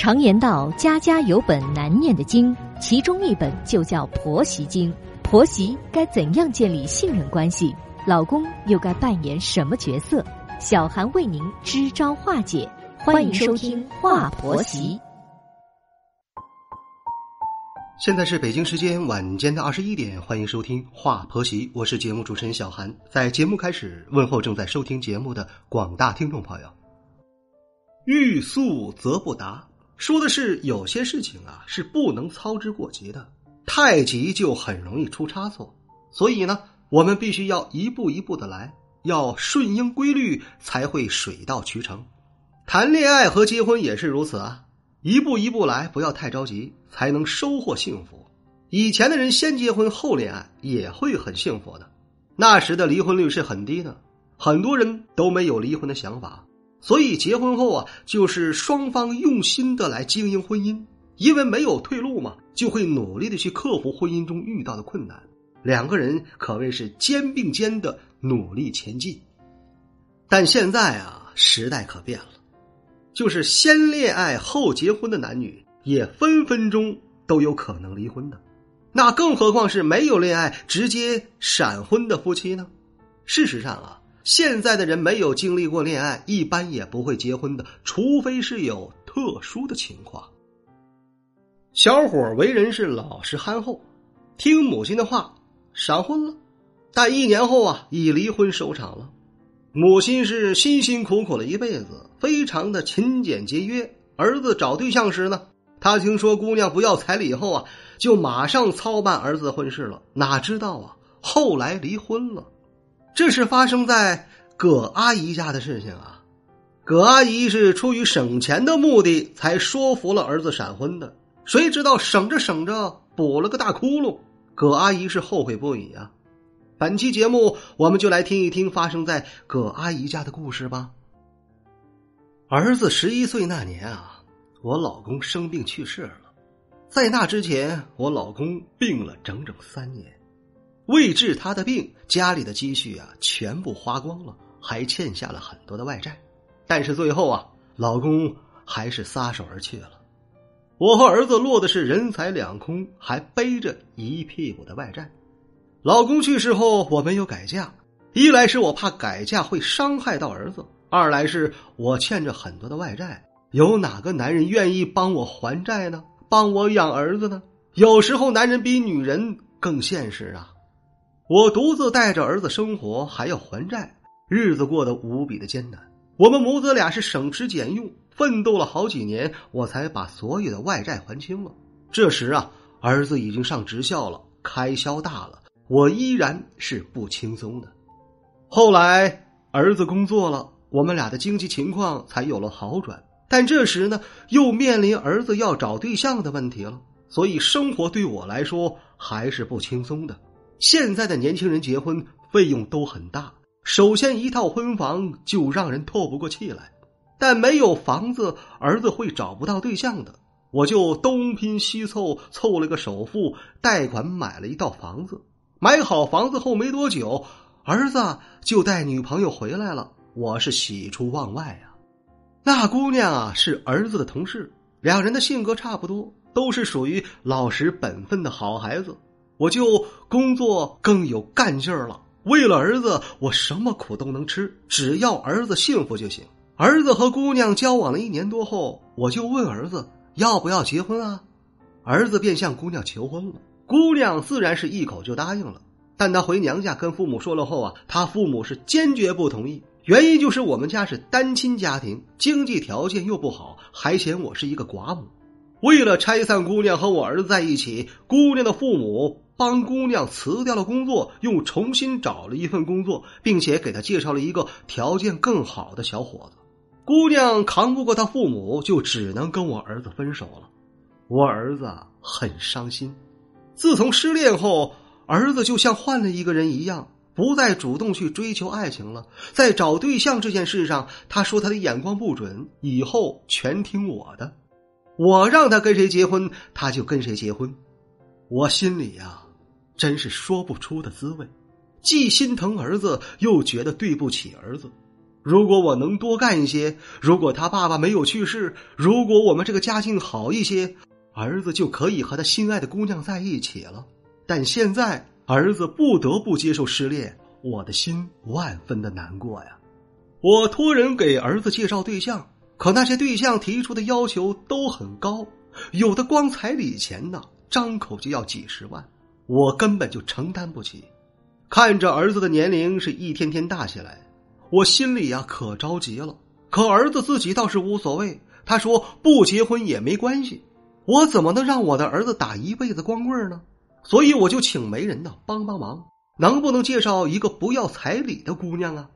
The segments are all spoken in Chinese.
常言道：“家家有本难念的经”，其中一本就叫《婆媳经》。婆媳该怎样建立信任关系？老公又该扮演什么角色？小韩为您支招化解。欢迎收听《话婆媳》。现在是北京时间晚间的二十一点，欢迎收听《话婆媳》，我是节目主持人小韩。在节目开始，问候正在收听节目的广大听众朋友。欲速则不达。说的是有些事情啊是不能操之过急的，太急就很容易出差错。所以呢，我们必须要一步一步的来，要顺应规律，才会水到渠成。谈恋爱和结婚也是如此啊，一步一步来，不要太着急，才能收获幸福。以前的人先结婚后恋爱也会很幸福的，那时的离婚率是很低的，很多人都没有离婚的想法。所以结婚后啊，就是双方用心的来经营婚姻，因为没有退路嘛，就会努力的去克服婚姻中遇到的困难。两个人可谓是肩并肩的努力前进。但现在啊，时代可变了，就是先恋爱后结婚的男女也分分钟都有可能离婚的，那更何况是没有恋爱直接闪婚的夫妻呢？事实上啊。现在的人没有经历过恋爱，一般也不会结婚的，除非是有特殊的情况。小伙为人是老实憨厚，听母亲的话，闪婚了，但一年后啊，以离婚收场了。母亲是辛辛苦苦了一辈子，非常的勤俭节约。儿子找对象时呢，他听说姑娘不要彩礼后啊，就马上操办儿子的婚事了。哪知道啊，后来离婚了。这是发生在葛阿姨家的事情啊，葛阿姨是出于省钱的目的才说服了儿子闪婚的，谁知道省着省着补了个大窟窿，葛阿姨是后悔不已啊。本期节目我们就来听一听发生在葛阿姨家的故事吧。儿子十一岁那年啊，我老公生病去世了，在那之前，我老公病了整整三年。为治他的病，家里的积蓄啊全部花光了，还欠下了很多的外债。但是最后啊，老公还是撒手而去了。我和儿子落的是人财两空，还背着一屁股的外债。老公去世后，我没有改嫁，一来是我怕改嫁会伤害到儿子，二来是我欠着很多的外债，有哪个男人愿意帮我还债呢？帮我养儿子呢？有时候男人比女人更现实啊。我独自带着儿子生活，还要还债，日子过得无比的艰难。我们母子俩是省吃俭用，奋斗了好几年，我才把所有的外债还清了。这时啊，儿子已经上职校了，开销大了，我依然是不轻松的。后来儿子工作了，我们俩的经济情况才有了好转。但这时呢，又面临儿子要找对象的问题了，所以生活对我来说还是不轻松的。现在的年轻人结婚费用都很大，首先一套婚房就让人透不过气来，但没有房子，儿子会找不到对象的。我就东拼西凑，凑了个首付，贷款买了一套房子。买好房子后没多久，儿子就带女朋友回来了，我是喜出望外啊。那姑娘啊是儿子的同事，两人的性格差不多，都是属于老实本分的好孩子。我就工作更有干劲儿了。为了儿子，我什么苦都能吃，只要儿子幸福就行。儿子和姑娘交往了一年多后，我就问儿子要不要结婚啊？儿子便向姑娘求婚了。姑娘自然是一口就答应了。但她回娘家跟父母说了后啊，她父母是坚决不同意。原因就是我们家是单亲家庭，经济条件又不好，还嫌我是一个寡母。为了拆散姑娘和我儿子在一起，姑娘的父母。帮姑娘辞掉了工作，又重新找了一份工作，并且给她介绍了一个条件更好的小伙子。姑娘扛不过她父母，就只能跟我儿子分手了。我儿子很伤心。自从失恋后，儿子就像换了一个人一样，不再主动去追求爱情了。在找对象这件事上，他说他的眼光不准，以后全听我的。我让他跟谁结婚，他就跟谁结婚。我心里呀。真是说不出的滋味，既心疼儿子，又觉得对不起儿子。如果我能多干一些，如果他爸爸没有去世，如果我们这个家境好一些，儿子就可以和他心爱的姑娘在一起了。但现在儿子不得不接受失恋，我的心万分的难过呀。我托人给儿子介绍对象，可那些对象提出的要求都很高，有的光彩礼钱呢，张口就要几十万，我根本就承担不起。看着儿子的年龄是一天天大起来。我心里呀可着急了，可儿子自己倒是无所谓。他说不结婚也没关系，我怎么能让我的儿子打一辈子光棍呢？所以我就请媒人呢帮帮忙，能不能介绍一个不要彩礼的姑娘啊？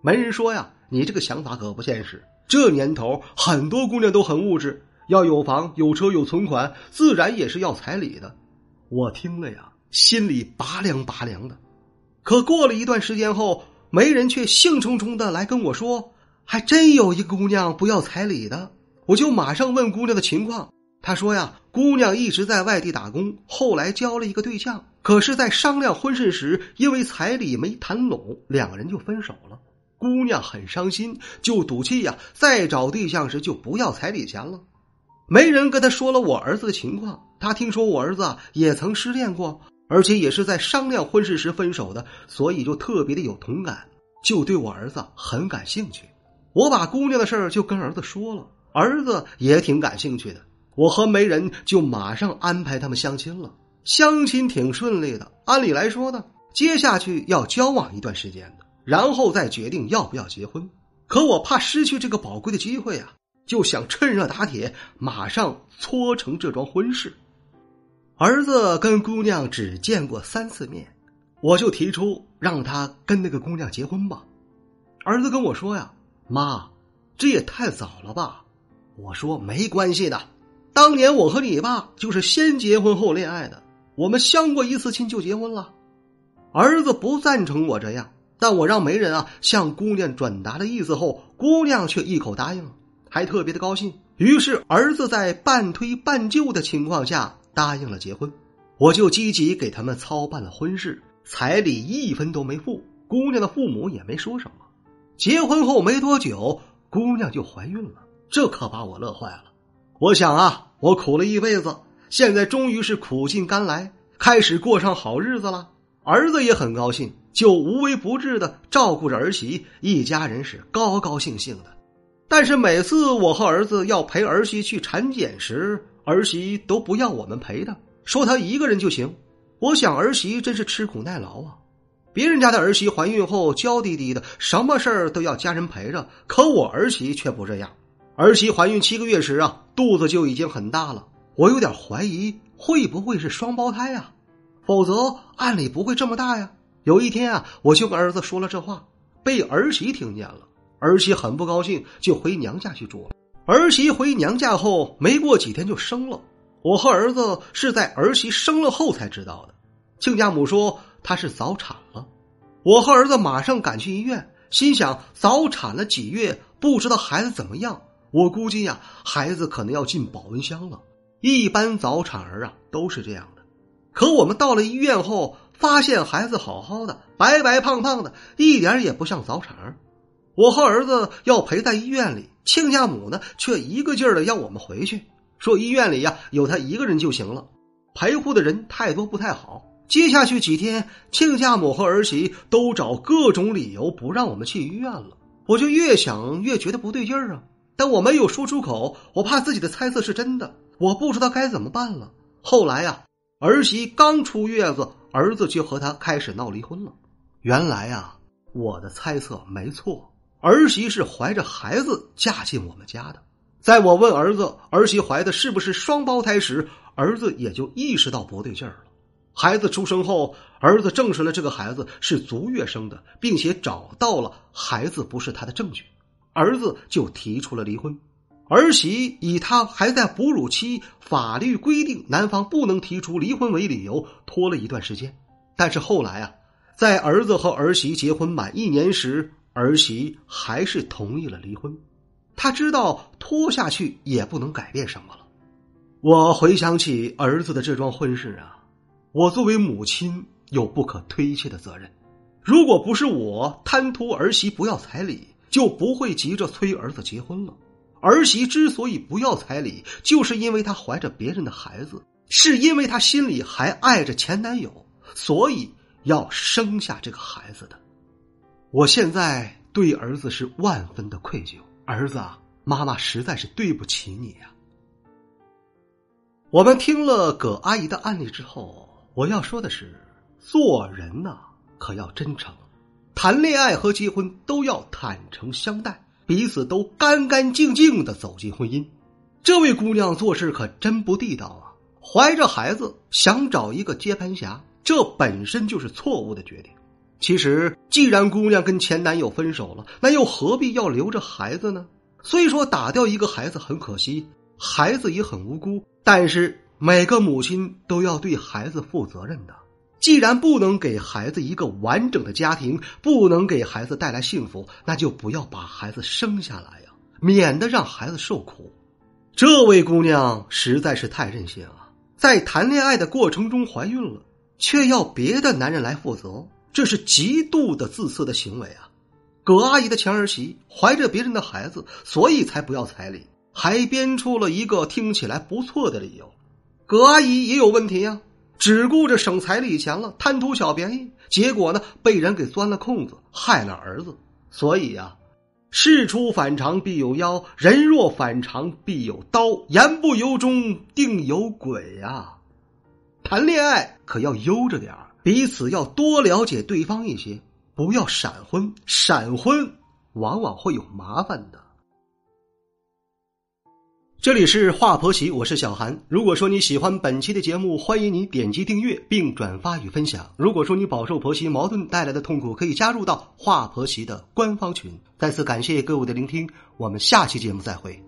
媒人说呀，你这个想法可不现实。这年头很多姑娘都很物质，要有房有车有存款，自然也是要彩礼的。我听了呀，心里拔凉拔凉的。可过了一段时间后。媒人却兴冲冲的来跟我说：“还真有一个姑娘不要彩礼的。”我就马上问姑娘的情况。她说：“呀，姑娘一直在外地打工，后来交了一个对象，可是，在商量婚事时，因为彩礼没谈拢，两个人就分手了。姑娘很伤心，就赌气呀，再找对象时就不要彩礼钱了。”媒人跟他说了我儿子的情况，他听说我儿子也曾失恋过。而且也是在商量婚事时分手的，所以就特别的有同感，就对我儿子很感兴趣。我把姑娘的事儿就跟儿子说了，儿子也挺感兴趣的。我和媒人就马上安排他们相亲了，相亲挺顺利的。按理来说呢，接下去要交往一段时间的，然后再决定要不要结婚。可我怕失去这个宝贵的机会啊，就想趁热打铁，马上搓成这桩婚事。儿子跟姑娘只见过三次面，我就提出让他跟那个姑娘结婚吧。儿子跟我说呀：“妈，这也太早了吧？”我说：“没关系的，当年我和你爸就是先结婚后恋爱的，我们相过一次亲就结婚了。”儿子不赞成我这样，但我让媒人啊向姑娘转达了意思后，姑娘却一口答应了，还特别的高兴。于是儿子在半推半就的情况下。答应了结婚，我就积极给他们操办了婚事，彩礼一分都没付，姑娘的父母也没说什么。结婚后没多久，姑娘就怀孕了，这可把我乐坏了。我想啊，我苦了一辈子，现在终于是苦尽甘来，开始过上好日子了。儿子也很高兴，就无微不至的照顾着儿媳，一家人是高高兴兴的。但是每次我和儿子要陪儿媳去产检时，儿媳都不要我们陪的，说她一个人就行。我想儿媳真是吃苦耐劳啊。别人家的儿媳怀孕后娇滴滴的，什么事儿都要家人陪着，可我儿媳却不这样。儿媳怀孕七个月时啊，肚子就已经很大了，我有点怀疑会不会是双胞胎啊？否则按理不会这么大呀。有一天啊，我就跟儿子说了这话，被儿媳听见了，儿媳很不高兴，就回娘家去住了。儿媳回娘家后，没过几天就生了。我和儿子是在儿媳生了后才知道的。亲家母说她是早产了。我和儿子马上赶去医院，心想早产了几月，不知道孩子怎么样。我估计呀，孩子可能要进保温箱了。一般早产儿啊都是这样的。可我们到了医院后，发现孩子好好的，白白胖胖的，一点也不像早产儿。我和儿子要陪在医院里。亲家母呢，却一个劲儿的要我们回去，说医院里呀有他一个人就行了，陪护的人太多不太好。接下去几天，亲家母和儿媳都找各种理由不让我们去医院了。我就越想越觉得不对劲儿啊，但我没有说出口，我怕自己的猜测是真的，我不知道该怎么办了。后来呀，儿媳刚出月子，儿子就和他开始闹离婚了。原来啊，我的猜测没错。儿媳是怀着孩子嫁进我们家的，在我问儿子儿媳怀的是不是双胞胎时，儿子也就意识到不对劲儿了。孩子出生后，儿子证实了这个孩子是足月生的，并且找到了孩子不是他的证据，儿子就提出了离婚。儿媳以他还在哺乳期，法律规定男方不能提出离婚为理由，拖了一段时间。但是后来啊，在儿子和儿媳结婚满一年时。儿媳还是同意了离婚，他知道拖下去也不能改变什么了。我回想起儿子的这桩婚事啊，我作为母亲有不可推卸的责任。如果不是我贪图儿媳不要彩礼，就不会急着催儿子结婚了。儿媳之所以不要彩礼，就是因为她怀着别人的孩子，是因为她心里还爱着前男友，所以要生下这个孩子的。我现在对儿子是万分的愧疚，儿子啊，妈妈实在是对不起你呀。我们听了葛阿姨的案例之后，我要说的是，做人呐，可要真诚，谈恋爱和结婚都要坦诚相待。彼此都干干净净的走进婚姻，这位姑娘做事可真不地道啊！怀着孩子想找一个接盘侠，这本身就是错误的决定。其实，既然姑娘跟前男友分手了，那又何必要留着孩子呢？虽说打掉一个孩子很可惜，孩子也很无辜，但是每个母亲都要对孩子负责任的。既然不能给孩子一个完整的家庭，不能给孩子带来幸福，那就不要把孩子生下来呀，免得让孩子受苦。这位姑娘实在是太任性了，在谈恋爱的过程中怀孕了，却要别的男人来负责，这是极度的自私的行为啊！葛阿姨的前儿媳怀着别人的孩子，所以才不要彩礼，还编出了一个听起来不错的理由。葛阿姨也有问题呀。只顾着省彩礼钱了，贪图小便宜，结果呢被人给钻了空子，害了儿子。所以呀，事出反常必有妖，人若反常必有刀，言不由衷定有鬼呀。谈恋爱可要悠着点彼此要多了解对方一些，不要闪婚，闪婚往往会有麻烦的。这里是华婆媳，我是小韩。如果说你喜欢本期的节目，欢迎你点击订阅并转发与分享。如果说你饱受婆媳矛盾带来的痛苦，可以加入到华婆媳的官方群。再次感谢各位的聆听，我们下期节目再会。